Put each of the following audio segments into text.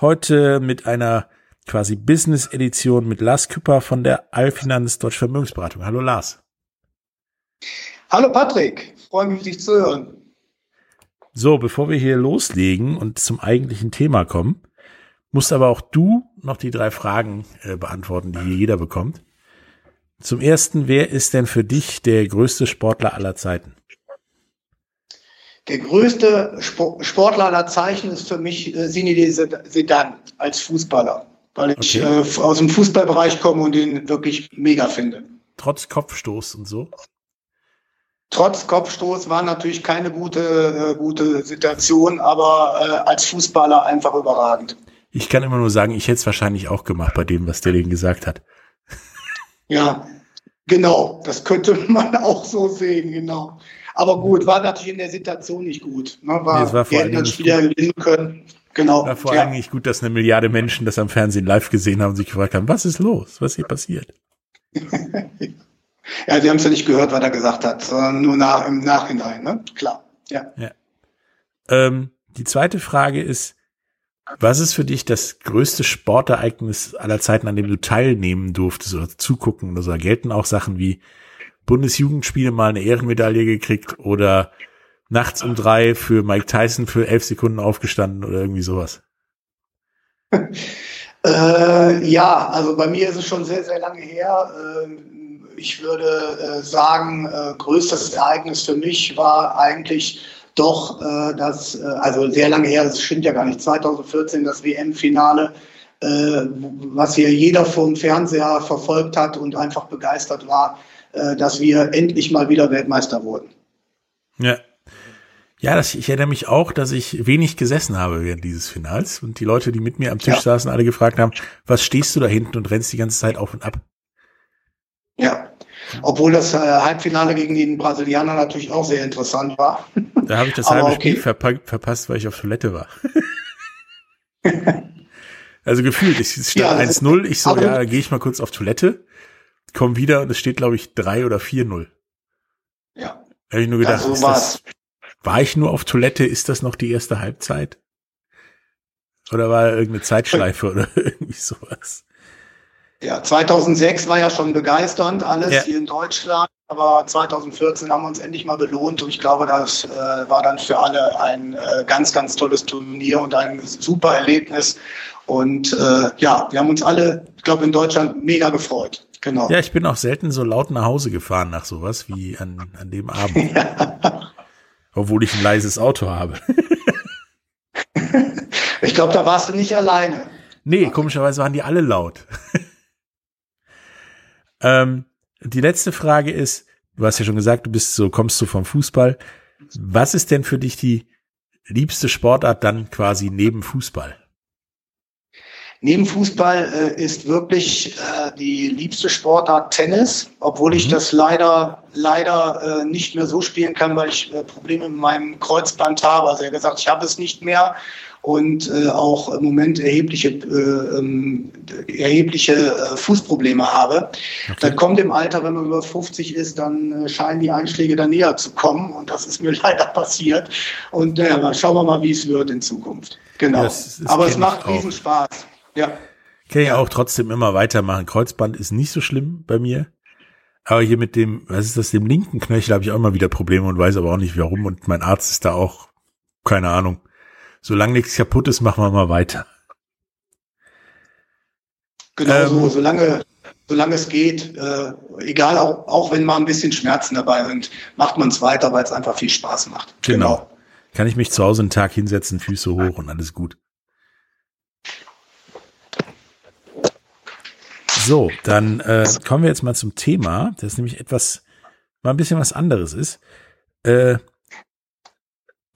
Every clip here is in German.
Heute mit einer quasi Business-Edition mit Lars Küpper von der Allfinanz Deutsche Vermögensberatung. Hallo Lars. Hallo Patrick, freue mich, dich zu hören. So, bevor wir hier loslegen und zum eigentlichen Thema kommen, musst aber auch du noch die drei Fragen äh, beantworten, die hier jeder bekommt. Zum ersten, wer ist denn für dich der größte Sportler aller Zeiten? Der größte Sportler aller Zeichen ist für mich äh, Zinedine Zidane als Fußballer, weil ich äh, aus dem Fußballbereich komme und ihn wirklich mega finde. Trotz Kopfstoß und so? Trotz Kopfstoß war natürlich keine gute, äh, gute Situation, aber äh, als Fußballer einfach überragend. Ich kann immer nur sagen, ich hätte es wahrscheinlich auch gemacht bei dem, was der denen gesagt hat. Ja, genau. Das könnte man auch so sehen, genau. Aber gut, war natürlich in der Situation nicht gut. Ne? War, nee, war vor wir hätten wieder gewinnen können. Genau. War vor ja. allem nicht gut, dass eine Milliarde Menschen das am Fernsehen live gesehen haben und sich gefragt haben, was ist los? Was hier passiert? ja, sie haben es ja nicht gehört, was er gesagt hat, sondern nur nach, im Nachhinein, ne? Klar. Ja. ja. Ähm, die zweite Frage ist, was ist für dich das größte Sportereignis aller Zeiten, an dem du teilnehmen durftest oder zugucken oder so? Gelten auch Sachen wie Bundesjugendspiele mal eine Ehrenmedaille gekriegt oder nachts um drei für Mike Tyson für elf Sekunden aufgestanden oder irgendwie sowas? Äh, ja, also bei mir ist es schon sehr, sehr lange her. Ähm, ich würde äh, sagen, äh, größtes Ereignis für mich war eigentlich doch äh, das, also sehr lange her, das stimmt ja gar nicht, 2014 das WM-Finale, was hier jeder vom Fernseher verfolgt hat und einfach begeistert war dass wir endlich mal wieder Weltmeister wurden. Ja. Ja, das, ich erinnere mich auch, dass ich wenig gesessen habe während dieses Finals und die Leute, die mit mir am Tisch ja. saßen, alle gefragt haben, was stehst du da hinten und rennst die ganze Zeit auf und ab? Ja, obwohl das äh, Halbfinale gegen den Brasilianer natürlich auch sehr interessant war. Da habe ich das halbe okay. Spiel verpa verpasst, weil ich auf Toilette war. also gefühlt, es stand ja, 1-0, ich so, ja, gehe ich mal kurz auf Toilette komm wieder und es steht, glaube ich, 3 oder 4-0. Ja. Da habe ich nur gedacht, ja, so das, war ich nur auf Toilette? Ist das noch die erste Halbzeit? Oder war irgendeine Zeitschleife oder irgendwie sowas? Ja, 2006 war ja schon begeisternd alles ja. hier in Deutschland, aber 2014 haben wir uns endlich mal belohnt und ich glaube, das äh, war dann für alle ein äh, ganz, ganz tolles Turnier und ein super Erlebnis. Und äh, ja, wir haben uns alle, ich glaube, in Deutschland mega gefreut. Genau. Ja, ich bin auch selten so laut nach Hause gefahren nach sowas wie an, an dem Abend. Ja. Obwohl ich ein leises Auto habe. ich glaube, da warst du nicht alleine. Nee, komischerweise waren die alle laut. ähm, die letzte Frage ist, du hast ja schon gesagt, du bist so, kommst du vom Fußball. Was ist denn für dich die liebste Sportart dann quasi neben Fußball? Neben Fußball äh, ist wirklich äh, die liebste Sportart Tennis, obwohl ich mhm. das leider leider äh, nicht mehr so spielen kann, weil ich äh, Probleme mit meinem Kreuzband habe. Also er gesagt, ich habe es nicht mehr und äh, auch im Moment erhebliche äh, ähm, erhebliche Fußprobleme habe. Okay. Das kommt im Alter, wenn man über 50 ist, dann scheinen die Einschläge da näher zu kommen und das ist mir leider passiert. Und äh, schauen wir mal, wie es wird in Zukunft. Genau. Ja, Aber es macht riesen Spaß. Ja. Kann ja auch trotzdem immer weitermachen. Kreuzband ist nicht so schlimm bei mir. Aber hier mit dem, was ist das, dem linken Knöchel habe ich auch immer wieder Probleme und weiß aber auch nicht warum. Und mein Arzt ist da auch, keine Ahnung. Solange nichts kaputt ist, machen wir mal weiter. Genau so, ähm, solange, solange es geht, äh, egal, auch, auch wenn mal ein bisschen Schmerzen dabei sind, macht man es weiter, weil es einfach viel Spaß macht. Genau. genau. Kann ich mich zu Hause einen Tag hinsetzen, Füße hoch und alles gut. So, dann äh, kommen wir jetzt mal zum Thema, das nämlich etwas, mal ein bisschen was anderes ist. Äh,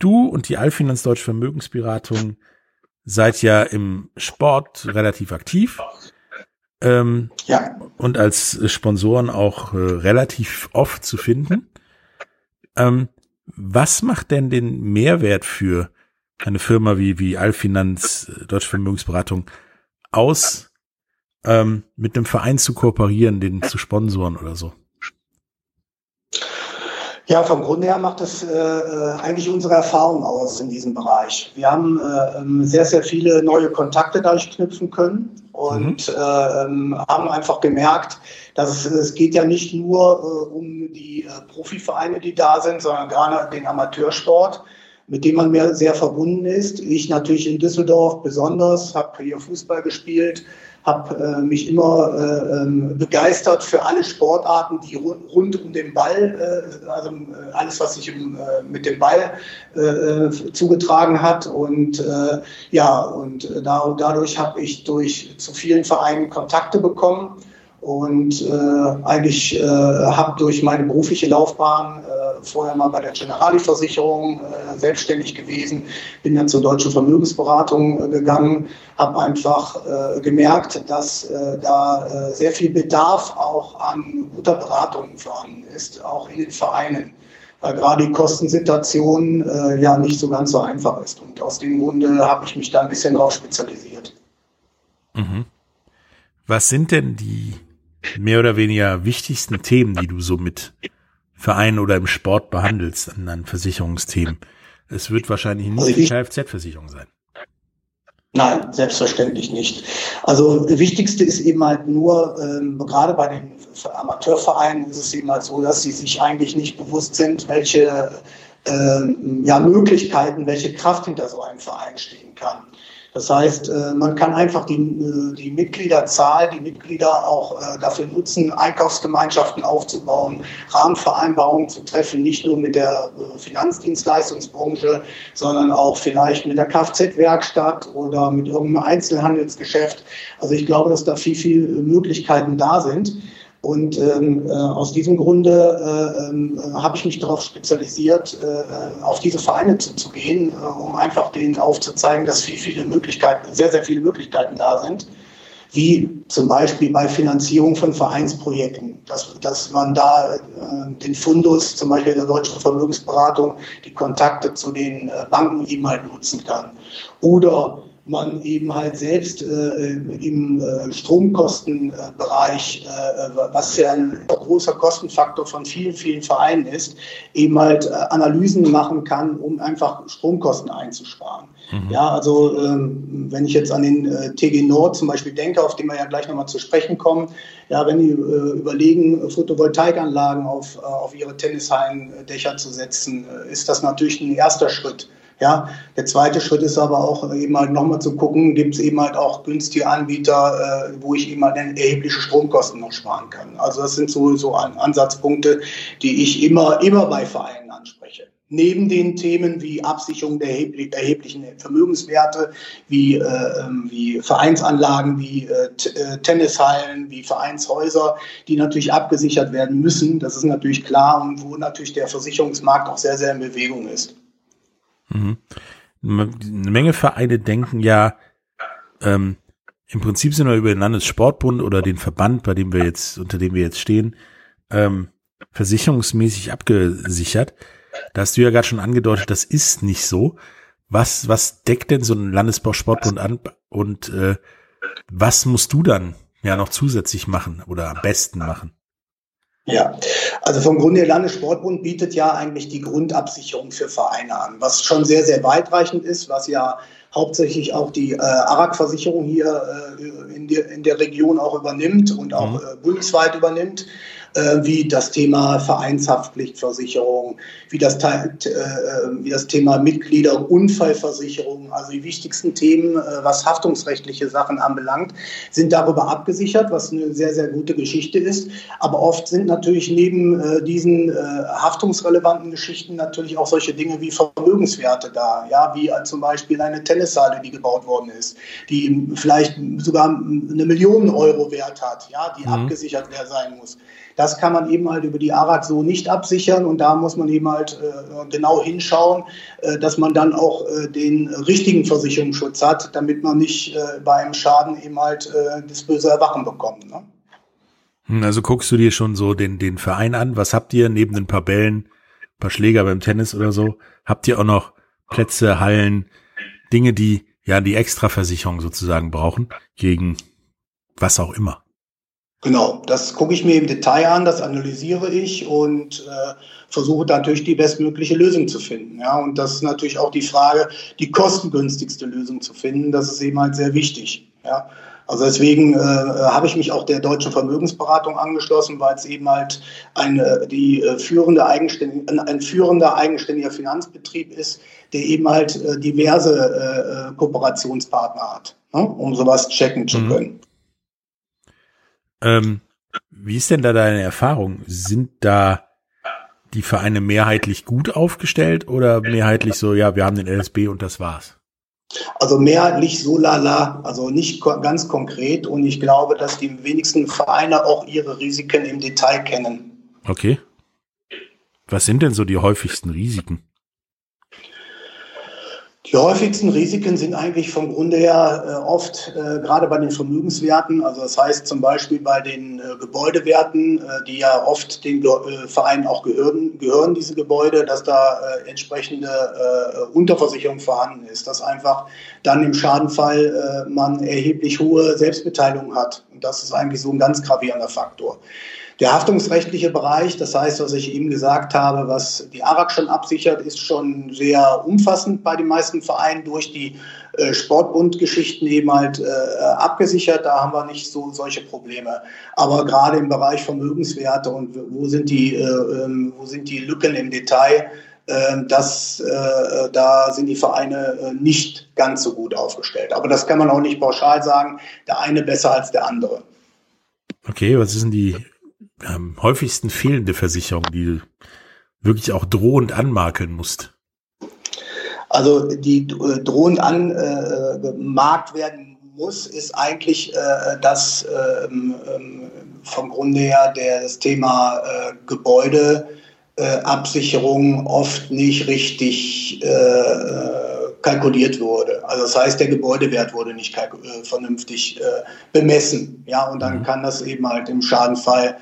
du und die Alfinanz Deutsche Vermögensberatung seid ja im Sport relativ aktiv. Ähm, ja. Und als Sponsoren auch äh, relativ oft zu finden. Ähm, was macht denn den Mehrwert für eine Firma wie, wie Alfinanz, äh, Deutsche Vermögensberatung aus, ähm, mit einem Verein zu kooperieren, den zu sponsoren oder so? Ja, vom Grunde her macht das äh, äh, eigentlich unsere Erfahrung aus in diesem Bereich. Wir haben äh, ähm, sehr, sehr viele neue Kontakte dadurch knüpfen können und mhm. äh, ähm, haben einfach gemerkt, dass es, es geht ja nicht nur äh, um die äh, Profivereine, die da sind, sondern gerade den Amateursport, mit dem man mehr sehr verbunden ist. Ich natürlich in Düsseldorf besonders, habe hier Fußball gespielt, habe äh, mich immer äh, ähm, begeistert für alle Sportarten, die rund um den Ball, äh, also äh, alles, was sich um, äh, mit dem Ball äh, zugetragen hat. Und ja, und da, dadurch habe ich durch zu vielen Vereinen Kontakte bekommen und äh, eigentlich äh, habe durch meine berufliche Laufbahn äh, vorher mal bei der Generali-Versicherung äh, selbstständig gewesen, bin dann zur deutschen Vermögensberatung äh, gegangen, habe einfach äh, gemerkt, dass äh, da äh, sehr viel Bedarf auch an guter Beratung vorhanden ist, auch in den Vereinen weil gerade die Kostensituation äh, ja nicht so ganz so einfach ist. Und aus dem Grunde habe ich mich da ein bisschen drauf spezialisiert. Mhm. Was sind denn die mehr oder weniger wichtigsten Themen, die du so mit Vereinen oder im Sport behandelst an, an Versicherungsthemen? Es wird wahrscheinlich nicht also die Kfz-Versicherung sein. Nein, selbstverständlich nicht. Also das Wichtigste ist eben halt nur, ähm, gerade bei den Amateurvereinen ist es eben halt so, dass sie sich eigentlich nicht bewusst sind, welche ähm, ja, Möglichkeiten, welche Kraft hinter so einem Verein stehen kann. Das heißt, äh, man kann einfach die, äh, die Mitgliederzahl, die Mitglieder auch äh, dafür nutzen, Einkaufsgemeinschaften aufzubauen, Rahmenvereinbarungen zu treffen, nicht nur mit der Finanzdienstleistungsbranche, sondern auch vielleicht mit der Kfz-Werkstatt oder mit irgendeinem Einzelhandelsgeschäft. Also ich glaube, dass da viel, viel Möglichkeiten da sind. Und ähm, äh, aus diesem Grunde äh, äh, habe ich mich darauf spezialisiert, äh, auf diese Vereine zuzugehen, äh, um einfach denen aufzuzeigen, dass viel, viele Möglichkeiten, sehr, sehr viele Möglichkeiten da sind, wie zum Beispiel bei Finanzierung von Vereinsprojekten, dass, dass man da äh, den Fundus, zum Beispiel der deutschen Vermögensberatung, die Kontakte zu den Banken eben halt nutzen kann. Oder man eben halt selbst äh, im äh, Stromkostenbereich, äh, was ja ein großer Kostenfaktor von vielen, vielen Vereinen ist, eben halt äh, Analysen machen kann, um einfach Stromkosten einzusparen. Mhm. Ja, also ähm, wenn ich jetzt an den äh, TG Nord zum Beispiel denke, auf den wir ja gleich nochmal zu sprechen kommen, ja, wenn die äh, überlegen, Photovoltaikanlagen auf, auf ihre Tennishallen-Dächer zu setzen, ist das natürlich ein erster Schritt. Ja, der zweite Schritt ist aber auch eben halt nochmal zu gucken, gibt es eben halt auch günstige Anbieter, äh, wo ich eben halt erhebliche Stromkosten noch sparen kann. Also das sind so, so Ansatzpunkte, die ich immer, immer bei Vereinen anspreche. Neben den Themen wie Absicherung der erheblichen Vermögenswerte, wie, äh, ähm, wie Vereinsanlagen, wie äh, äh, Tennishallen, wie Vereinshäuser, die natürlich abgesichert werden müssen. Das ist natürlich klar und wo natürlich der Versicherungsmarkt auch sehr, sehr in Bewegung ist. Mhm. Eine Menge Vereine denken ja, ähm, im Prinzip sind wir über den Landessportbund oder den Verband, bei dem wir jetzt, unter dem wir jetzt stehen, ähm, versicherungsmäßig abgesichert. Da hast du ja gerade schon angedeutet, das ist nicht so. Was, was deckt denn so ein Landessportbund an und äh, was musst du dann ja noch zusätzlich machen oder am besten machen? Ja, also vom Grunde der Landessportbund bietet ja eigentlich die Grundabsicherung für Vereine an, was schon sehr, sehr weitreichend ist, was ja hauptsächlich auch die äh, ARAG-Versicherung hier äh, in, der, in der Region auch übernimmt und auch mhm. äh, bundesweit übernimmt. Äh, wie das Thema Vereinshaftpflichtversicherung, wie das, äh, wie das Thema Mitgliederunfallversicherung, also die wichtigsten Themen, äh, was haftungsrechtliche Sachen anbelangt, sind darüber abgesichert, was eine sehr, sehr gute Geschichte ist. Aber oft sind natürlich neben äh, diesen äh, haftungsrelevanten Geschichten natürlich auch solche Dinge wie Vermögenswerte da, ja, wie zum Beispiel eine Tennishalle, die gebaut worden ist, die vielleicht sogar eine Million Euro Wert hat, ja, die mhm. abgesichert sein muss. Das kann man eben halt über die ARAG so nicht absichern und da muss man eben halt äh, genau hinschauen, äh, dass man dann auch äh, den richtigen Versicherungsschutz hat, damit man nicht äh, bei einem Schaden eben halt äh, das böse Erwachen bekommt. Ne? Hm, also guckst du dir schon so den, den Verein an. Was habt ihr neben den paar Bällen, paar Schläger beim Tennis oder so? Habt ihr auch noch Plätze, Hallen, Dinge, die ja die Extraversicherung sozusagen brauchen gegen was auch immer? Genau, das gucke ich mir im Detail an, das analysiere ich und äh, versuche natürlich die bestmögliche Lösung zu finden. Ja, und das ist natürlich auch die Frage, die kostengünstigste Lösung zu finden. Das ist eben halt sehr wichtig. Ja, also deswegen äh, habe ich mich auch der deutschen Vermögensberatung angeschlossen, weil es eben halt eine, die äh, führende eigenständige, ein führender eigenständiger Finanzbetrieb ist, der eben halt äh, diverse äh, äh Kooperationspartner hat, ne, um sowas checken zu mhm. Ähm, wie ist denn da deine Erfahrung? Sind da die Vereine mehrheitlich gut aufgestellt oder mehrheitlich so, ja, wir haben den LSB und das war's? Also mehrheitlich so lala, also nicht ganz konkret und ich glaube, dass die wenigsten Vereine auch ihre Risiken im Detail kennen. Okay. Was sind denn so die häufigsten Risiken? Die häufigsten Risiken sind eigentlich vom Grunde her äh, oft äh, gerade bei den Vermögenswerten, also das heißt zum Beispiel bei den äh, Gebäudewerten, äh, die ja oft den äh, Vereinen auch gehören, gehören, diese Gebäude, dass da äh, entsprechende Unterversicherung vorhanden ist, dass einfach dann im Schadenfall man erheblich hohe Selbstbeteiligung hat. Und das ist eigentlich so ein ganz gravierender Faktor. Der haftungsrechtliche Bereich, das heißt, was ich eben gesagt habe, was die ARAG schon absichert, ist schon sehr umfassend bei den meisten Vereinen durch die äh, Sportbundgeschichten eben halt äh, abgesichert. Da haben wir nicht so solche Probleme. Aber gerade im Bereich Vermögenswerte und wo sind die, äh, ähm, wo sind die Lücken im Detail? Ähm, das, äh, da sind die Vereine äh, nicht ganz so gut aufgestellt. Aber das kann man auch nicht pauschal sagen, der eine besser als der andere. Okay, was ist denn die am häufigsten fehlende Versicherung, die du wirklich auch drohend anmakeln musst? Also die äh, drohend angemarkt äh, werden muss, ist eigentlich äh, das ähm, ähm, vom Grunde her der, das Thema Gebäudeabsicherung oft nicht richtig äh, kalkuliert wurde. Also das heißt, der Gebäudewert wurde nicht vernünftig äh, bemessen. Ja, und dann mhm. kann das eben halt im Schadenfall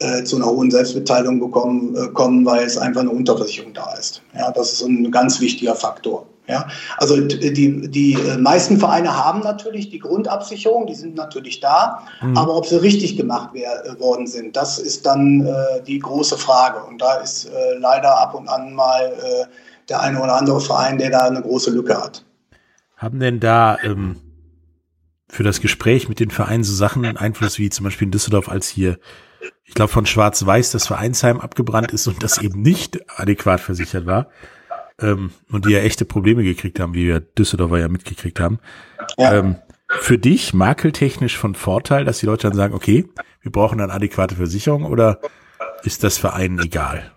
äh, zu einer hohen Selbstbeteiligung bekommen, äh, kommen, weil es einfach eine Unterversicherung da ist. Ja, das ist ein ganz wichtiger Faktor. Ja, also die, die äh, meisten Vereine haben natürlich die Grundabsicherung, die sind natürlich da, mhm. aber ob sie richtig gemacht wär, äh, worden sind, das ist dann äh, die große Frage. Und da ist äh, leider ab und an mal äh, der eine oder andere Verein, der da eine große Lücke hat. Haben denn da ähm, für das Gespräch mit den Vereinen so Sachen Einfluss wie zum Beispiel in Düsseldorf, als hier ich glaube, von Schwarz-Weiß das Vereinsheim abgebrannt ist und das eben nicht adäquat versichert war. Ähm, und die ja echte Probleme gekriegt haben, wie wir Düsseldorfer ja mitgekriegt haben. Ja. Ähm, für dich makeltechnisch von Vorteil, dass die Leute dann sagen, okay, wir brauchen dann adäquate Versicherung oder ist das Vereinen egal?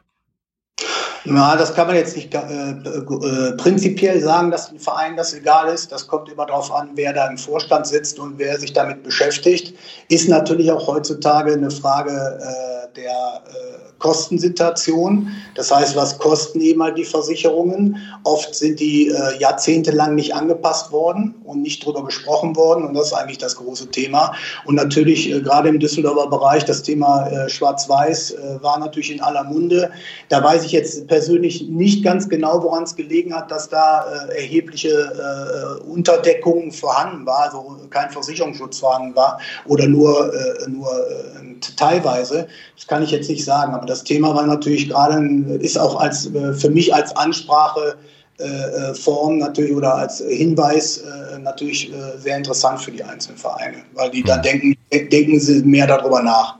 Na, das kann man jetzt nicht äh, äh, prinzipiell sagen, dass ein Verein das egal ist. Das kommt immer darauf an, wer da im Vorstand sitzt und wer sich damit beschäftigt. Ist natürlich auch heutzutage eine Frage äh, der äh, Kostensituation. Das heißt, was kosten eben halt die Versicherungen? Oft sind die äh, jahrzehntelang nicht angepasst worden und nicht drüber gesprochen worden. Und das ist eigentlich das große Thema. Und natürlich äh, gerade im Düsseldorfer Bereich das Thema äh, Schwarz-Weiß äh, war natürlich in aller Munde. Da weiß ich jetzt persönlich nicht ganz genau, woran es gelegen hat, dass da äh, erhebliche äh, Unterdeckungen vorhanden war, also kein Versicherungsschutz vorhanden war oder nur, nur teilweise. Das kann ich jetzt nicht sagen. Aber das Thema war natürlich gerade, ist auch als, äh, für mich als Ansprache äh, Form natürlich oder als Hinweis äh, natürlich sehr interessant für die einzelnen Vereine, weil die da mhm. denken, denken sie mehr darüber nach.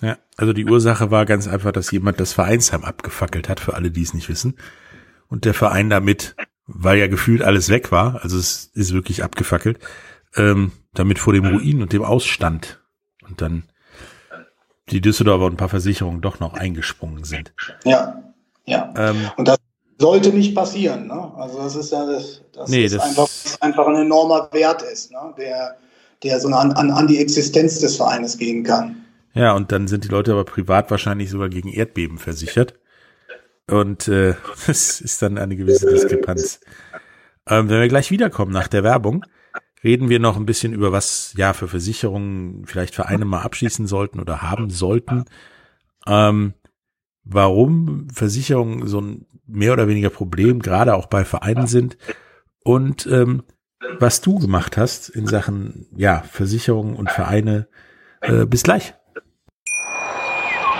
Ja, also die Ursache war ganz einfach, dass jemand das Vereinsheim abgefackelt hat, für alle, die es nicht wissen. Und der Verein damit, weil ja gefühlt alles weg war, also es ist wirklich abgefackelt, ähm, damit vor dem Ruin und dem Ausstand. Und dann die Düsseldorfer und ein paar Versicherungen doch noch eingesprungen sind. Ja, ja. Ähm, und das sollte nicht passieren. Ne? Also das ist ja das, das, nee, ist das einfach, einfach ein enormer Wert ist, ne? der, der so an, an, an die Existenz des Vereines gehen kann. Ja, und dann sind die Leute aber privat wahrscheinlich sogar gegen Erdbeben versichert. Und äh, das ist dann eine gewisse Diskrepanz. Ähm, wenn wir gleich wiederkommen nach der Werbung, reden wir noch ein bisschen über was ja für Versicherungen vielleicht Vereine mal abschließen sollten oder haben sollten. Ähm, warum Versicherungen so ein mehr oder weniger Problem gerade auch bei Vereinen sind und ähm, was du gemacht hast in Sachen ja Versicherungen und Vereine. Äh, bis gleich.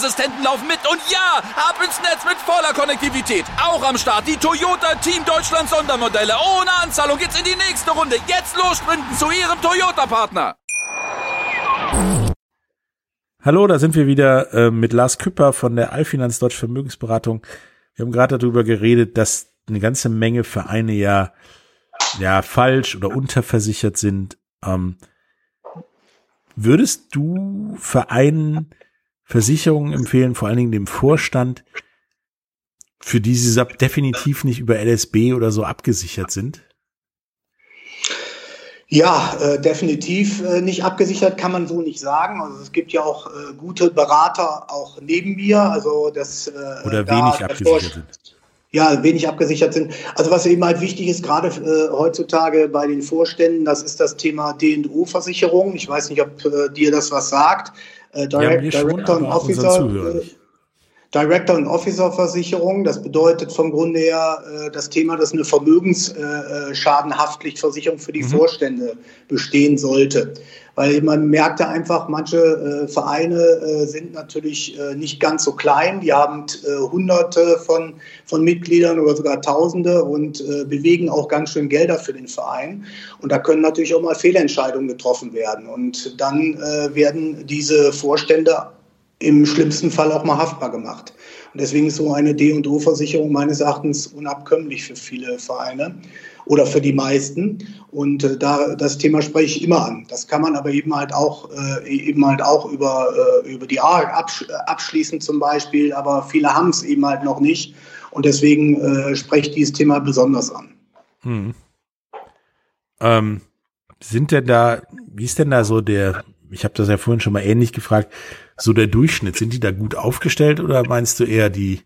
Sicherheitsassistenten laufen mit und ja, ab ins Netz mit voller Konnektivität. Auch am Start die Toyota Team Deutschland Sondermodelle. Ohne Anzahlung geht's in die nächste Runde. Jetzt los sprinten zu Ihrem Toyota-Partner. Hallo, da sind wir wieder äh, mit Lars Küpper von der Allfinanz Deutsche Vermögensberatung. Wir haben gerade darüber geredet, dass eine ganze Menge Vereine ja ja falsch oder unterversichert sind. Ähm, würdest du Vereinen Versicherungen empfehlen, vor allen Dingen dem Vorstand, für die sie definitiv nicht über LSB oder so abgesichert sind? Ja, äh, definitiv äh, nicht abgesichert kann man so nicht sagen. Also es gibt ja auch äh, gute Berater auch neben mir, also das äh, oder wenig abgesichert sind. Ja, wenig abgesichert sind. Also was eben halt wichtig ist, gerade äh, heutzutage bei den Vorständen, das ist das Thema D&O-Versicherung. Ich weiß nicht, ob äh, dir das was sagt äh, Direct, ja, Director und Officer. Äh, Director und Officer Versicherung. Das bedeutet vom Grunde her äh, das Thema, dass eine Vermögensschadenhaftpflichtversicherung für die mhm. Vorstände bestehen sollte. Weil man merkte einfach, manche äh, Vereine äh, sind natürlich äh, nicht ganz so klein. Die haben äh, Hunderte von, von Mitgliedern oder sogar Tausende und äh, bewegen auch ganz schön Gelder für den Verein. Und da können natürlich auch mal Fehlentscheidungen getroffen werden. Und dann äh, werden diese Vorstände im schlimmsten Fall auch mal haftbar gemacht. Und deswegen ist so eine D&O-Versicherung meines Erachtens unabkömmlich für viele Vereine oder für die meisten. Und äh, da das Thema spreche ich immer an. Das kann man aber eben halt auch äh, eben halt auch über äh, über die ARC absch abschließen zum Beispiel. Aber viele haben es eben halt noch nicht. Und deswegen äh, spreche ich dieses Thema besonders an. Hm. Ähm, sind denn da, wie ist denn da so der, ich habe das ja vorhin schon mal ähnlich gefragt, so der Durchschnitt? Sind die da gut aufgestellt oder meinst du eher, die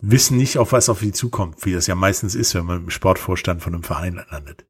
wissen nicht, auf was auf sie zukommt, wie das ja meistens ist, wenn man im Sportvorstand von einem Verein landet?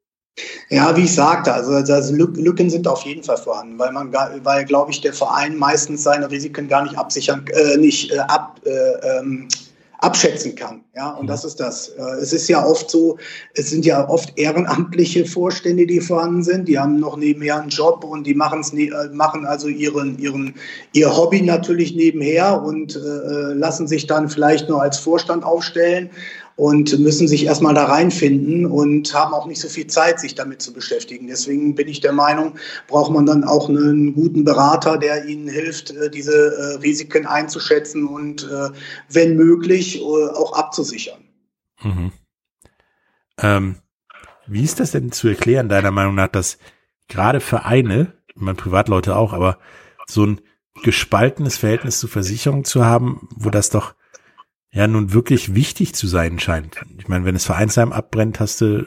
Ja, wie ich sagte, also, also Lücken sind auf jeden Fall vorhanden, weil man, weil glaube ich, der Verein meistens seine Risiken gar nicht absichern, äh, nicht äh, ab, äh, ähm, abschätzen kann. Ja, und mhm. das ist das. Äh, es ist ja oft so, es sind ja oft ehrenamtliche Vorstände, die vorhanden sind. Die haben noch nebenher einen Job und die machen es, ne, äh, machen also ihren, ihren, ihr Hobby natürlich nebenher und äh, lassen sich dann vielleicht nur als Vorstand aufstellen und müssen sich erstmal da reinfinden und haben auch nicht so viel Zeit, sich damit zu beschäftigen. Deswegen bin ich der Meinung, braucht man dann auch einen guten Berater, der ihnen hilft, äh, diese äh, Risiken einzuschätzen und äh, wenn möglich auch abzusichern. Mhm. Ähm, wie ist das denn zu erklären, deiner Meinung nach, dass gerade Vereine, man Privatleute auch, aber so ein gespaltenes Verhältnis zu Versicherungen zu haben, wo das doch ja nun wirklich wichtig zu sein scheint. Ich meine, wenn das Vereinsheim abbrennt, hast du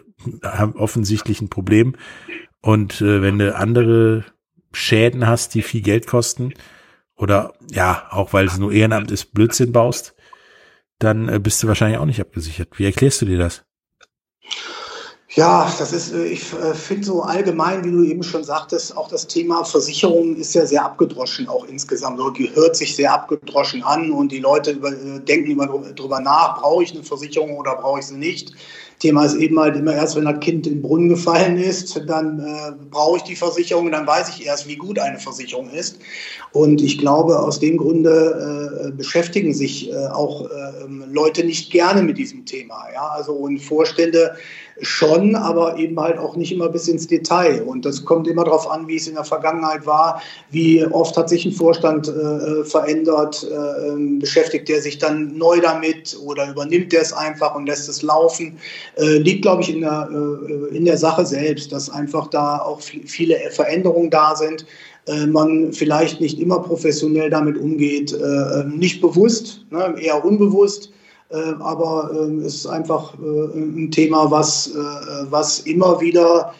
offensichtlich ein Problem. Und äh, wenn du andere Schäden hast, die viel Geld kosten, oder ja, auch weil es nur Ehrenamt ist, Blödsinn baust, dann äh, bist du wahrscheinlich auch nicht abgesichert. Wie erklärst du dir das? Ja, das ist, äh, ich äh, finde so allgemein, wie du eben schon sagtest, auch das Thema Versicherung ist ja sehr abgedroschen, auch insgesamt. So gehört sich sehr abgedroschen an und die Leute über, äh, denken immer drüber nach, brauche ich eine Versicherung oder brauche ich sie nicht. Thema ist eben halt immer erst, wenn das Kind in den Brunnen gefallen ist, dann äh, brauche ich die Versicherung, dann weiß ich erst, wie gut eine Versicherung ist. Und ich glaube, aus dem Grunde äh, beschäftigen sich äh, auch Leute nicht gerne mit diesem Thema. Ja? Also und Vorstände schon, aber eben halt auch nicht immer bis ins Detail. Und das kommt immer darauf an, wie es in der Vergangenheit war, wie oft hat sich ein Vorstand äh, verändert, äh, ähm, beschäftigt er sich dann neu damit oder übernimmt er es einfach und lässt es laufen. Äh, liegt, glaube ich, in der, äh, in der Sache selbst, dass einfach da auch viele Veränderungen da sind äh, man vielleicht nicht immer professionell damit umgeht, äh, nicht bewusst, ne, eher unbewusst äh, aber ähm, es ist einfach äh, ein Thema, was, äh, was immer wieder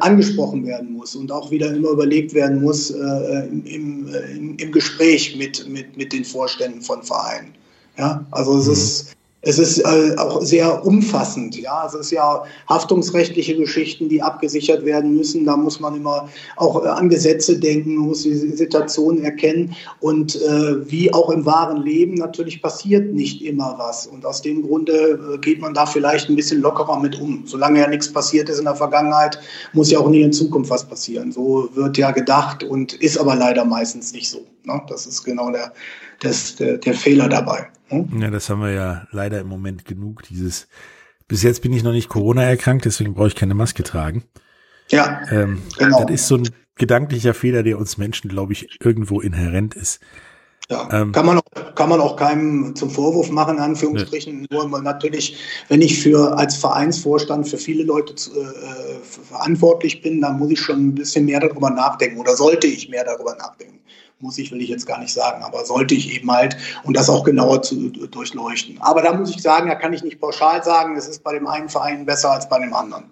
angesprochen werden muss und auch wieder immer überlegt werden muss im, im, im Gespräch mit, mit, mit den Vorständen von Vereinen. Ja, also es mhm. ist es ist äh, auch sehr umfassend. Ja, es ist ja haftungsrechtliche Geschichten, die abgesichert werden müssen. Da muss man immer auch äh, an Gesetze denken, muss die Situation erkennen. Und äh, wie auch im wahren Leben natürlich passiert nicht immer was. Und aus dem Grunde äh, geht man da vielleicht ein bisschen lockerer mit um. Solange ja nichts passiert ist in der Vergangenheit, muss ja auch nie in Zukunft was passieren. So wird ja gedacht und ist aber leider meistens nicht so. Ne? Das ist genau der, das, der, der Fehler dabei. Hm? Ja, das haben wir ja leider im Moment genug. Dieses, bis jetzt bin ich noch nicht Corona erkrankt, deswegen brauche ich keine Maske tragen. Ja, ähm, genau. Das ist so ein gedanklicher Fehler, der uns Menschen, glaube ich, irgendwo inhärent ist. Ja, ähm, kann man auch, kann man auch keinem zum Vorwurf machen, in Anführungsstrichen. Ne. Nur natürlich, wenn ich für als Vereinsvorstand für viele Leute zu, äh, verantwortlich bin, dann muss ich schon ein bisschen mehr darüber nachdenken oder sollte ich mehr darüber nachdenken muss ich, will ich jetzt gar nicht sagen, aber sollte ich eben halt und das auch genauer zu durchleuchten. Aber da muss ich sagen, da kann ich nicht pauschal sagen, es ist bei dem einen Verein besser als bei dem anderen.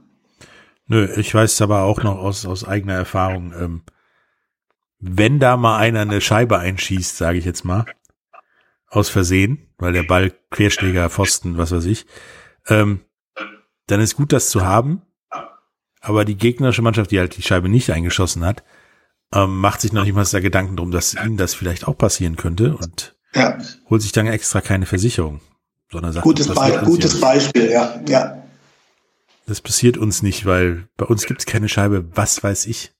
Nö, ich weiß es aber auch noch aus, aus eigener Erfahrung, ähm, wenn da mal einer eine Scheibe einschießt, sage ich jetzt mal, aus Versehen, weil der Ball Querschläger, Pfosten, was weiß ich, ähm, dann ist gut, das zu haben. Aber die gegnerische Mannschaft, die halt die Scheibe nicht eingeschossen hat, ähm, macht sich noch nicht mal da Gedanken drum, dass ihnen das vielleicht auch passieren könnte und ja. holt sich dann extra keine Versicherung, sondern sagt, gutes, Be gutes Beispiel, ja, ja. Das passiert uns nicht, weil bei uns gibt es keine Scheibe, was weiß ich.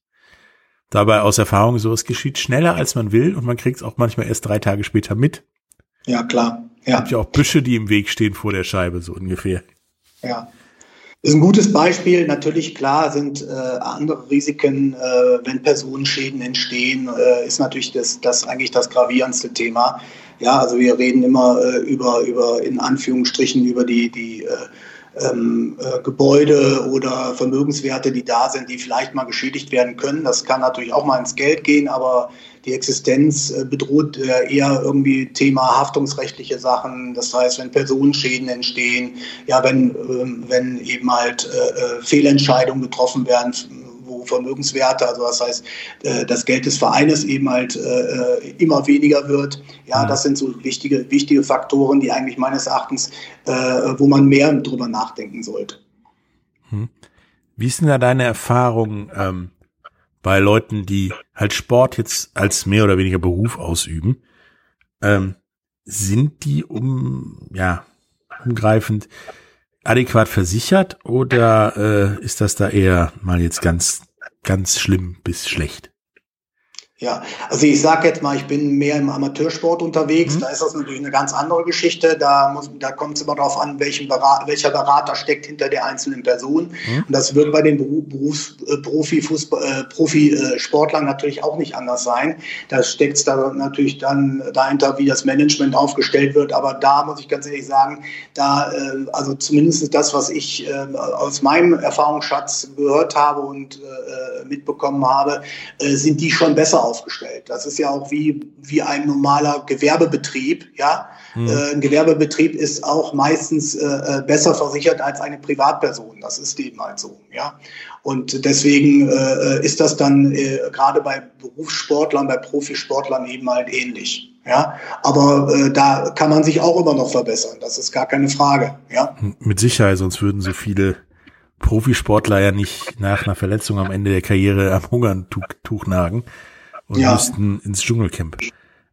Dabei aus Erfahrung so, es geschieht schneller als man will und man kriegt es auch manchmal erst drei Tage später mit. Ja, klar. Ja. Es gibt ja auch Büsche, die im Weg stehen vor der Scheibe, so ungefähr. Ja. Das ist ein gutes Beispiel. Natürlich, klar, sind äh, andere Risiken, äh, wenn Personenschäden entstehen, äh, ist natürlich das, das eigentlich das gravierendste Thema. Ja, also wir reden immer äh, über, über, in Anführungsstrichen, über die, die äh, ähm, äh, Gebäude oder Vermögenswerte, die da sind, die vielleicht mal geschädigt werden können. Das kann natürlich auch mal ins Geld gehen, aber die Existenz äh, bedroht äh, eher irgendwie Thema haftungsrechtliche Sachen. Das heißt, wenn Personenschäden entstehen, ja, wenn, ähm, wenn eben halt äh, Fehlentscheidungen getroffen werden, wo Vermögenswerte, also das heißt, das Geld des Vereines eben halt immer weniger wird. Ja, das sind so wichtige, wichtige Faktoren, die eigentlich meines Erachtens, wo man mehr drüber nachdenken sollte. Hm. Wie ist denn da deine Erfahrung? Bei Leuten, die halt Sport jetzt als mehr oder weniger Beruf ausüben, ähm, sind die um, ja, umgreifend adäquat versichert oder äh, ist das da eher mal jetzt ganz, ganz schlimm bis schlecht? Ja, also ich sage jetzt mal, ich bin mehr im Amateursport unterwegs. Mhm. Da ist das natürlich eine ganz andere Geschichte. Da, muss, da kommt es immer darauf an, Berat, welcher Berater steckt hinter der einzelnen Person. Mhm. Und das wird bei den Berufs, äh, äh, Profisportlern natürlich auch nicht anders sein. Da steckt es da natürlich dann dahinter, wie das Management aufgestellt wird. Aber da muss ich ganz ehrlich sagen, da, äh, also zumindest das, was ich äh, aus meinem Erfahrungsschatz gehört habe und äh, mitbekommen habe, äh, sind die schon besser aufgestellt. Das ist ja auch wie, wie ein normaler Gewerbebetrieb. Ja? Mhm. Äh, ein Gewerbebetrieb ist auch meistens äh, äh, besser versichert als eine Privatperson. Das ist eben halt so. Ja? Und deswegen äh, ist das dann äh, gerade bei Berufssportlern, bei Profisportlern eben halt ähnlich. Ja, aber äh, da kann man sich auch immer noch verbessern. Das ist gar keine Frage. Ja, mit Sicherheit, sonst würden so viele Profisportler ja nicht nach einer Verletzung am Ende der Karriere am Hungertuch Tuch nagen und ja. müssten ins Dschungelcamp.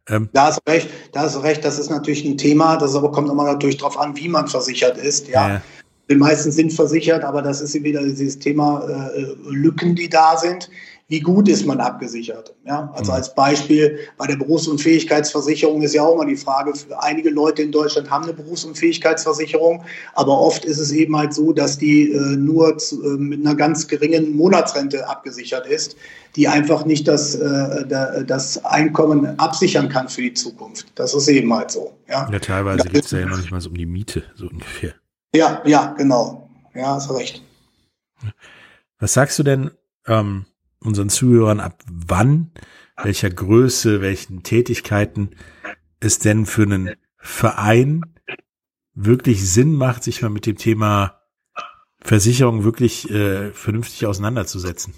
Ähm, da hast du recht, da hast du recht, das ist natürlich ein Thema, das aber kommt immer natürlich darauf an, wie man versichert ist, ja. ja. Die meisten sind versichert, aber das ist wieder dieses Thema äh, Lücken, die da sind wie gut ist man abgesichert? Ja, also mhm. als Beispiel bei der Berufsunfähigkeitsversicherung ist ja auch mal die Frage, einige Leute in Deutschland haben eine Berufsunfähigkeitsversicherung, aber oft ist es eben halt so, dass die äh, nur zu, äh, mit einer ganz geringen Monatsrente abgesichert ist, die einfach nicht das, äh, das Einkommen absichern kann für die Zukunft. Das ist eben halt so. Ja, ja teilweise geht es ja noch nicht mal so um die Miete, so ungefähr. Ja, ja, genau. Ja, hast recht. Was sagst du denn, ähm, unseren Zuhörern ab, wann, welcher Größe, welchen Tätigkeiten es denn für einen Verein wirklich Sinn macht, sich mal mit dem Thema Versicherung wirklich äh, vernünftig auseinanderzusetzen?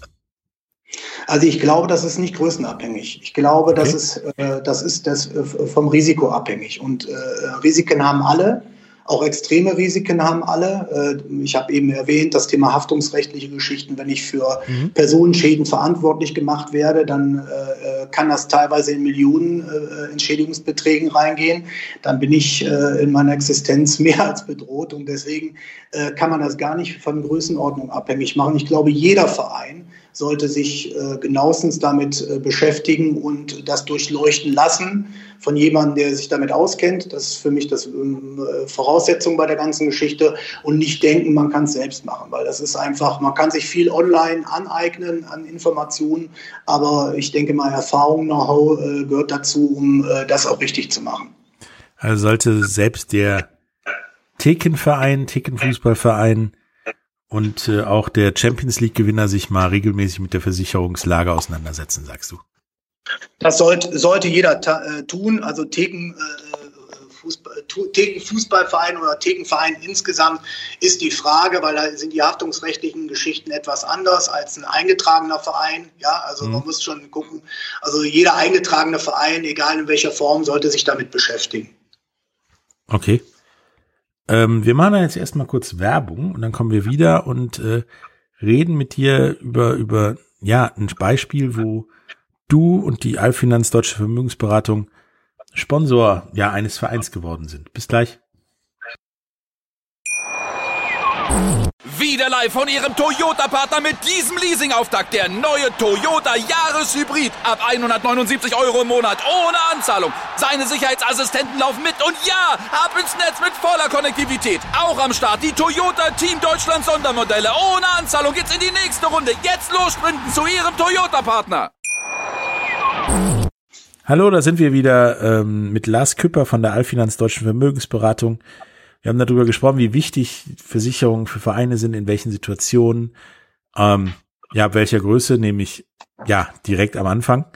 Also ich glaube, das ist nicht größenabhängig. Ich glaube, okay. das ist äh, das ist das äh, vom Risiko abhängig und äh, Risiken haben alle. Auch extreme Risiken haben alle. Äh, ich habe eben erwähnt, das Thema haftungsrechtliche Geschichten. Wenn ich für mhm. Personenschäden verantwortlich gemacht werde, dann äh, kann das teilweise in Millionen äh, Entschädigungsbeträgen reingehen. Dann bin ich in meiner Existenz mehr als bedroht. Und deswegen kann man das gar nicht von Größenordnung abhängig machen. Ich glaube, jeder Verein sollte sich äh, genauestens damit äh, beschäftigen und das durchleuchten lassen von jemandem, der sich damit auskennt. Das ist für mich das ähm, äh, Voraussetzung bei der ganzen Geschichte und nicht denken, man kann es selbst machen, weil das ist einfach, man kann sich viel online aneignen an Informationen, aber ich denke mal, Erfahrung, Know-how äh, gehört dazu, um äh, das auch richtig zu machen. Also sollte selbst der Thekenverein, Thekenfußballverein und äh, auch der Champions League-Gewinner sich mal regelmäßig mit der Versicherungslage auseinandersetzen, sagst du? Das sollte, sollte jeder äh, tun. Also Theken, äh, Fußball, Theken Fußballverein oder Thekenverein insgesamt ist die Frage, weil da sind die haftungsrechtlichen Geschichten etwas anders als ein eingetragener Verein. Ja, also mhm. man muss schon gucken. Also jeder eingetragene Verein, egal in welcher Form, sollte sich damit beschäftigen. Okay. Ähm, wir machen jetzt erstmal kurz Werbung und dann kommen wir wieder und äh, reden mit dir über, über ja, ein Beispiel, wo du und die Allfinanz Deutsche Vermögensberatung Sponsor ja eines Vereins geworden sind. Bis gleich. Wieder live von Ihrem Toyota-Partner mit diesem Leasing-Auftakt. Der neue Toyota Jahreshybrid. Ab 179 Euro im Monat. Ohne Anzahlung. Seine Sicherheitsassistenten laufen mit. Und ja, ab ins Netz mit voller Konnektivität. Auch am Start die Toyota Team Deutschland Sondermodelle. Ohne Anzahlung geht's in die nächste Runde. Jetzt los sprinten zu Ihrem Toyota-Partner. Hallo, da sind wir wieder ähm, mit Lars Küpper von der Allfinanz Deutschen Vermögensberatung. Wir haben darüber gesprochen, wie wichtig Versicherungen für Vereine sind, in welchen Situationen, ähm, ja, welcher Größe, nämlich ja, direkt am Anfang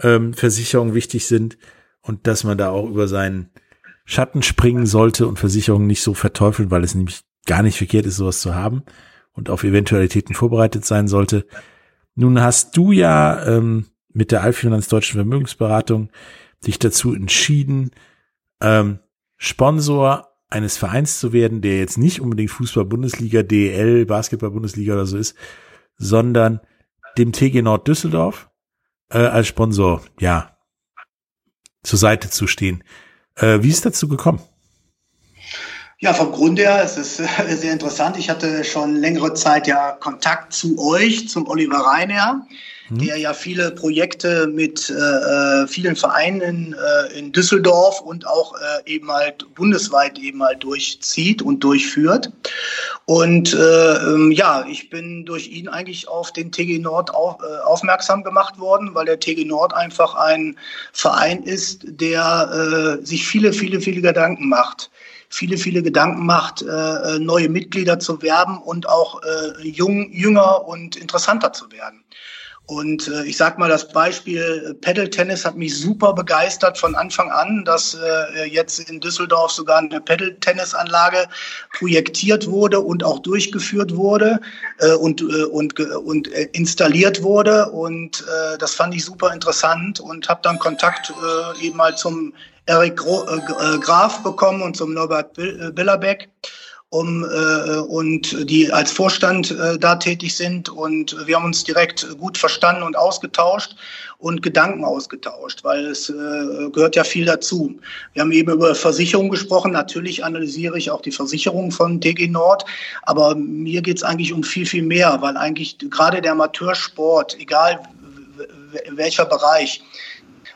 ähm, Versicherungen wichtig sind und dass man da auch über seinen Schatten springen sollte und Versicherungen nicht so verteufeln, weil es nämlich gar nicht verkehrt ist, sowas zu haben und auf Eventualitäten vorbereitet sein sollte. Nun hast du ja ähm, mit der Allfinanz Deutschen Vermögensberatung dich dazu entschieden, ähm, Sponsor eines Vereins zu werden, der jetzt nicht unbedingt Fußball-Bundesliga, DEL, Basketball-Bundesliga oder so ist, sondern dem TG Nord Düsseldorf äh, als Sponsor, ja, zur Seite zu stehen. Äh, wie ist dazu gekommen? Ja, vom Grund her, es ist äh, sehr interessant. Ich hatte schon längere Zeit ja Kontakt zu euch, zum Oliver Reiner. Mhm. der ja viele Projekte mit äh, äh, vielen Vereinen äh, in Düsseldorf und auch äh, eben halt bundesweit eben halt durchzieht und durchführt. Und äh, ähm, ja, ich bin durch ihn eigentlich auf den TG Nord auf, äh, aufmerksam gemacht worden, weil der TG Nord einfach ein Verein ist, der äh, sich viele, viele, viele Gedanken macht viele, viele Gedanken macht, äh, neue Mitglieder zu werben und auch äh, jung, jünger und interessanter zu werden. Und äh, ich sage mal, das Beispiel äh, Pedal Tennis hat mich super begeistert von Anfang an, dass äh, jetzt in Düsseldorf sogar eine Pedal Tennis Anlage projektiert wurde und auch durchgeführt wurde äh, und, äh, und, äh, installiert wurde. Und äh, das fand ich super interessant und habe dann Kontakt äh, eben mal zum Eric Graf bekommen und zum Norbert Billerbeck. Um, äh, und die als Vorstand äh, da tätig sind. Und wir haben uns direkt gut verstanden und ausgetauscht und Gedanken ausgetauscht, weil es äh, gehört ja viel dazu. Wir haben eben über Versicherung gesprochen. Natürlich analysiere ich auch die Versicherung von DG Nord, aber mir geht es eigentlich um viel, viel mehr, weil eigentlich gerade der Amateursport, egal welcher Bereich,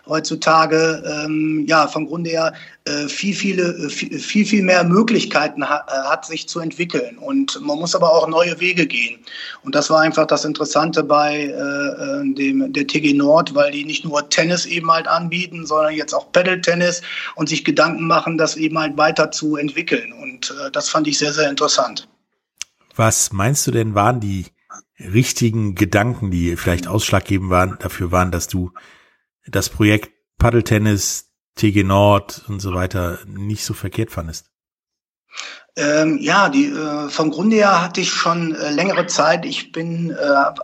heutzutage ähm, ja vom Grunde her äh, viel, viele, äh, viel, viel, viel mehr Möglichkeiten ha äh, hat, sich zu entwickeln. Und man muss aber auch neue Wege gehen. Und das war einfach das Interessante bei äh, dem, der TG Nord, weil die nicht nur Tennis eben halt anbieten, sondern jetzt auch Paddle-Tennis und sich Gedanken machen, das eben halt weiter zu entwickeln. Und äh, das fand ich sehr, sehr interessant. Was meinst du denn, waren die richtigen Gedanken, die vielleicht ausschlaggebend waren, dafür waren, dass du das Projekt Paddeltennis, TG Nord und so weiter nicht so verkehrt fandest? Ähm, ja, die, äh, vom Grunde her hatte ich schon äh, längere Zeit. Ich bin äh,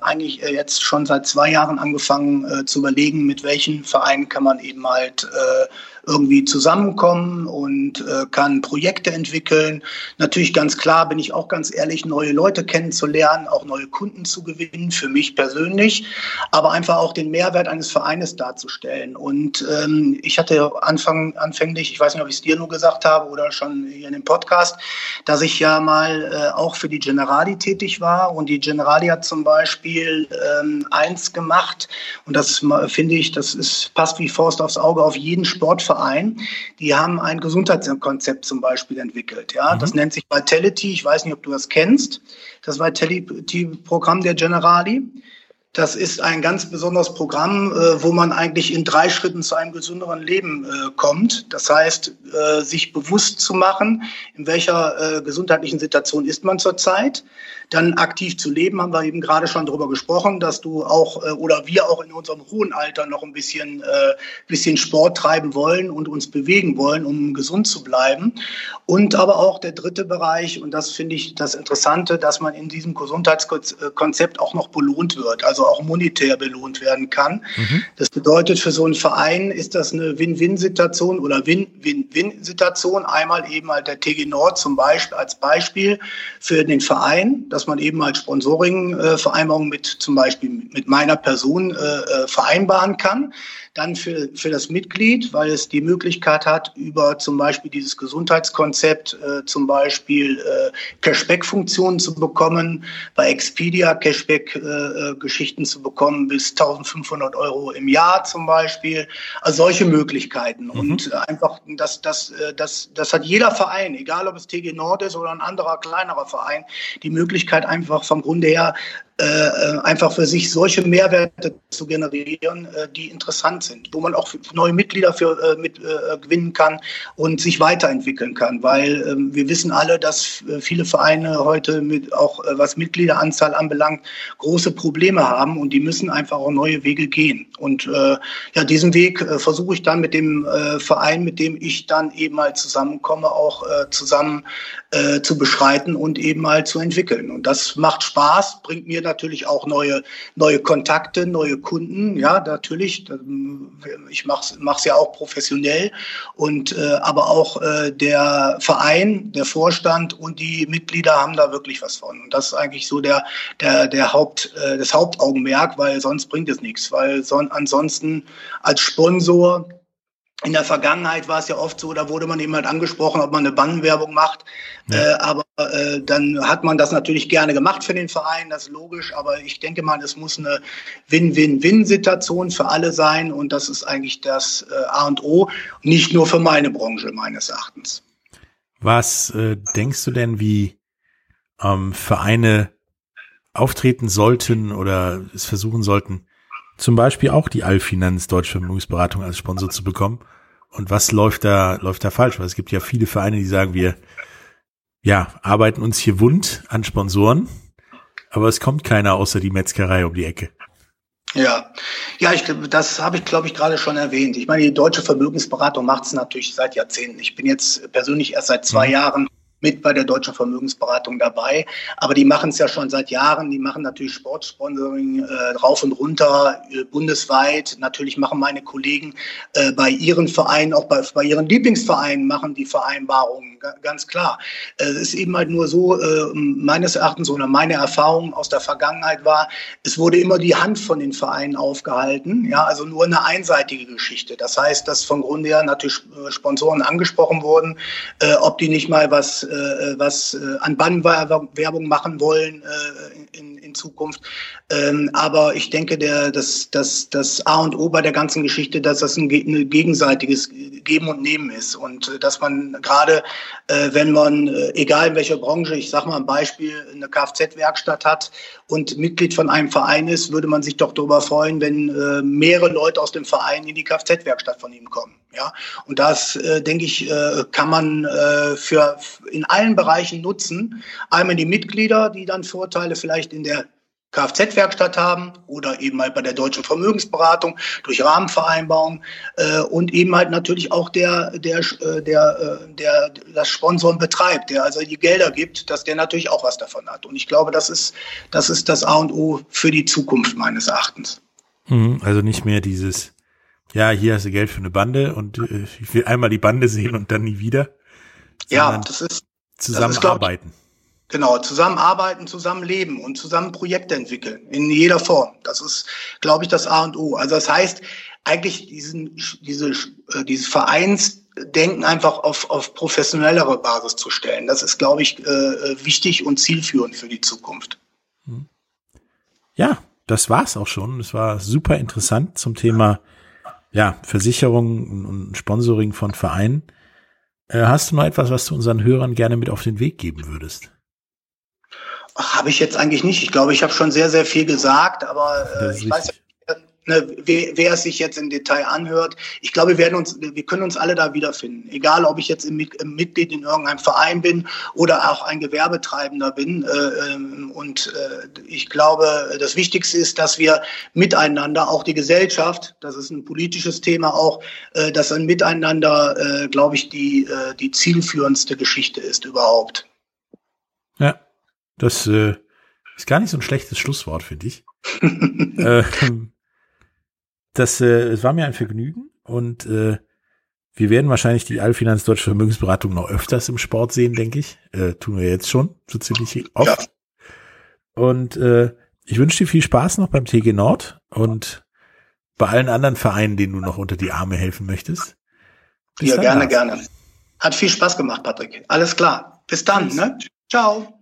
eigentlich äh, jetzt schon seit zwei Jahren angefangen äh, zu überlegen, mit welchen Vereinen kann man eben halt äh, irgendwie zusammenkommen und äh, kann Projekte entwickeln. Natürlich ganz klar, bin ich auch ganz ehrlich, neue Leute kennenzulernen, auch neue Kunden zu gewinnen, für mich persönlich, aber einfach auch den Mehrwert eines Vereines darzustellen. Und ähm, ich hatte Anfang, anfänglich, ich weiß nicht, ob ich es dir nur gesagt habe oder schon hier in dem Podcast, dass ich ja mal äh, auch für die Generali tätig war und die Generali hat zum Beispiel ähm, eins gemacht und das finde ich, das ist passt wie Faust aufs Auge auf jeden Sportverein Verein, die haben ein Gesundheitskonzept zum Beispiel entwickelt. Ja, mhm. das nennt sich Vitality. Ich weiß nicht, ob du das kennst. Das Vitality-Programm der Generali. Das ist ein ganz besonderes Programm, äh, wo man eigentlich in drei Schritten zu einem gesünderen Leben äh, kommt. Das heißt, äh, sich bewusst zu machen, in welcher gesundheitlichen Situation ist man zurzeit dann aktiv zu leben, haben wir eben gerade schon darüber gesprochen, dass du auch oder wir auch in unserem hohen Alter noch ein bisschen, bisschen Sport treiben wollen und uns bewegen wollen, um gesund zu bleiben. Und aber auch der dritte Bereich, und das finde ich das Interessante, dass man in diesem Gesundheitskonzept auch noch belohnt wird, also auch monetär belohnt werden kann. Mhm. Das bedeutet, für so einen Verein ist das eine Win-Win-Situation oder Win-Win-Win-Situation. Einmal eben halt der TG Nord zum Beispiel als Beispiel für den Verein, dass man eben halt Sponsoring-Vereinbarungen mit zum Beispiel mit meiner Person äh, äh, vereinbaren kann. Dann für, für das Mitglied, weil es die Möglichkeit hat, über zum Beispiel dieses Gesundheitskonzept äh, zum Beispiel äh, Cashback-Funktionen zu bekommen, bei Expedia Cashback-Geschichten äh, zu bekommen bis 1500 Euro im Jahr zum Beispiel. Also solche Möglichkeiten. Mhm. Und einfach, das, das, das, das hat jeder Verein, egal ob es TG Nord ist oder ein anderer kleinerer Verein, die Möglichkeit einfach vom Grunde her äh, äh, einfach für sich solche Mehrwerte zu generieren, äh, die interessant sind, wo man auch neue Mitglieder für äh, mit, äh, gewinnen kann und sich weiterentwickeln kann, weil ähm, wir wissen alle, dass viele Vereine heute mit auch was Mitgliederanzahl anbelangt große Probleme haben und die müssen einfach auch neue Wege gehen. Und ja diesen Weg versuche ich dann mit dem Verein, mit dem ich dann eben mal zusammenkomme, auch zusammen zu beschreiten und eben mal zu entwickeln. Und das macht Spaß, bringt mir natürlich auch neue, neue Kontakte, neue Kunden. Ja, natürlich. Ich mache es ja auch professionell. Und äh, aber auch äh, der Verein, der Vorstand und die Mitglieder haben da wirklich was von. Und das ist eigentlich so der, der, der Haupt, äh, das Hauptaugenmerk, weil sonst bringt es nichts. Weil son ansonsten als Sponsor in der Vergangenheit war es ja oft so, da wurde man eben halt angesprochen, ob man eine Bannenwerbung macht. Ja. Äh, aber äh, dann hat man das natürlich gerne gemacht für den Verein, das ist logisch. Aber ich denke mal, es muss eine Win-Win-Win-Situation für alle sein. Und das ist eigentlich das äh, A und O, nicht nur für meine Branche meines Erachtens. Was äh, denkst du denn, wie ähm, Vereine auftreten sollten oder es versuchen sollten, zum Beispiel auch die Allfinanz Deutsche Vermögensberatung als Sponsor zu bekommen? Und was läuft da, läuft da falsch? Weil es gibt ja viele Vereine, die sagen, wir, ja, arbeiten uns hier wund an Sponsoren, aber es kommt keiner außer die Metzgerei um die Ecke. Ja, ja, ich, das habe ich, glaube ich, gerade schon erwähnt. Ich meine, die deutsche Vermögensberatung macht es natürlich seit Jahrzehnten. Ich bin jetzt persönlich erst seit zwei mhm. Jahren mit bei der deutschen Vermögensberatung dabei. Aber die machen es ja schon seit Jahren. Die machen natürlich Sportsponsoring äh, rauf und runter, äh, bundesweit. Natürlich machen meine Kollegen äh, bei ihren Vereinen, auch bei, bei ihren Lieblingsvereinen, machen die Vereinbarungen, ganz klar. Äh, es ist eben halt nur so, äh, meines Erachtens oder meine Erfahrung aus der Vergangenheit war, es wurde immer die Hand von den Vereinen aufgehalten. Ja, also nur eine einseitige Geschichte. Das heißt, dass von Grund her natürlich äh, Sponsoren angesprochen wurden, ob die nicht mal was äh, was äh, an Bannwerbung machen wollen äh, in, in Zukunft. Ähm, aber ich denke, der, das, das, das A und O bei der ganzen Geschichte, dass das ein, ein gegenseitiges Geben und Nehmen ist und äh, dass man gerade, äh, wenn man, äh, egal in welcher Branche, ich sage mal ein Beispiel, eine Kfz-Werkstatt hat und Mitglied von einem Verein ist, würde man sich doch darüber freuen, wenn äh, mehrere Leute aus dem Verein in die Kfz-Werkstatt von ihm kommen. Ja, und das äh, denke ich, äh, kann man äh, für in allen Bereichen nutzen. Einmal die Mitglieder, die dann Vorteile vielleicht in der Kfz-Werkstatt haben oder eben halt bei der deutschen Vermögensberatung durch Rahmenvereinbarungen äh, und eben halt natürlich auch der, der, äh, der, äh, der das Sponsoren betreibt, der also die Gelder gibt, dass der natürlich auch was davon hat. Und ich glaube, das ist das, ist das A und O für die Zukunft meines Erachtens. Mhm, also nicht mehr dieses ja, hier hast du Geld für eine Bande und äh, ich will einmal die Bande sehen und dann nie wieder. Ja, das ist zusammenarbeiten. Das ist, genau, zusammenarbeiten, zusammenleben und zusammen Projekte entwickeln in jeder Form. Das ist, glaube ich, das A und O. Also das heißt, eigentlich diesen, diese, äh, dieses Vereinsdenken einfach auf, auf professionellere Basis zu stellen. Das ist, glaube ich, äh, äh, wichtig und zielführend für die Zukunft. Hm. Ja, das war's auch schon. Es war super interessant zum Thema ja, Versicherung und Sponsoring von Vereinen. Hast du noch etwas, was du unseren Hörern gerne mit auf den Weg geben würdest? Habe ich jetzt eigentlich nicht. Ich glaube, ich habe schon sehr, sehr viel gesagt, aber äh, ich weiß ne, wer, wer es sich jetzt im Detail anhört. Ich glaube, wir werden uns, wir können uns alle da wiederfinden. Egal, ob ich jetzt im, im Mitglied in irgendeinem Verein bin oder auch ein Gewerbetreibender bin. Äh, ähm, und äh, ich glaube, das Wichtigste ist, dass wir miteinander, auch die Gesellschaft, das ist ein politisches Thema auch, äh, dass ein Miteinander, äh, glaube ich, die, äh, die zielführendste Geschichte ist überhaupt. Das äh, ist gar nicht so ein schlechtes Schlusswort, finde ich. äh, das äh, es war mir ein Vergnügen und äh, wir werden wahrscheinlich die Allfinanz Deutsche Vermögensberatung noch öfters im Sport sehen, denke ich. Äh, tun wir jetzt schon, so ziemlich oft. Ja. Und äh, ich wünsche dir viel Spaß noch beim TG Nord und bei allen anderen Vereinen, denen du noch unter die Arme helfen möchtest. Bis ja, gerne, gerne. Hat viel Spaß gemacht, Patrick. Alles klar. Bis dann. Ne? Ciao.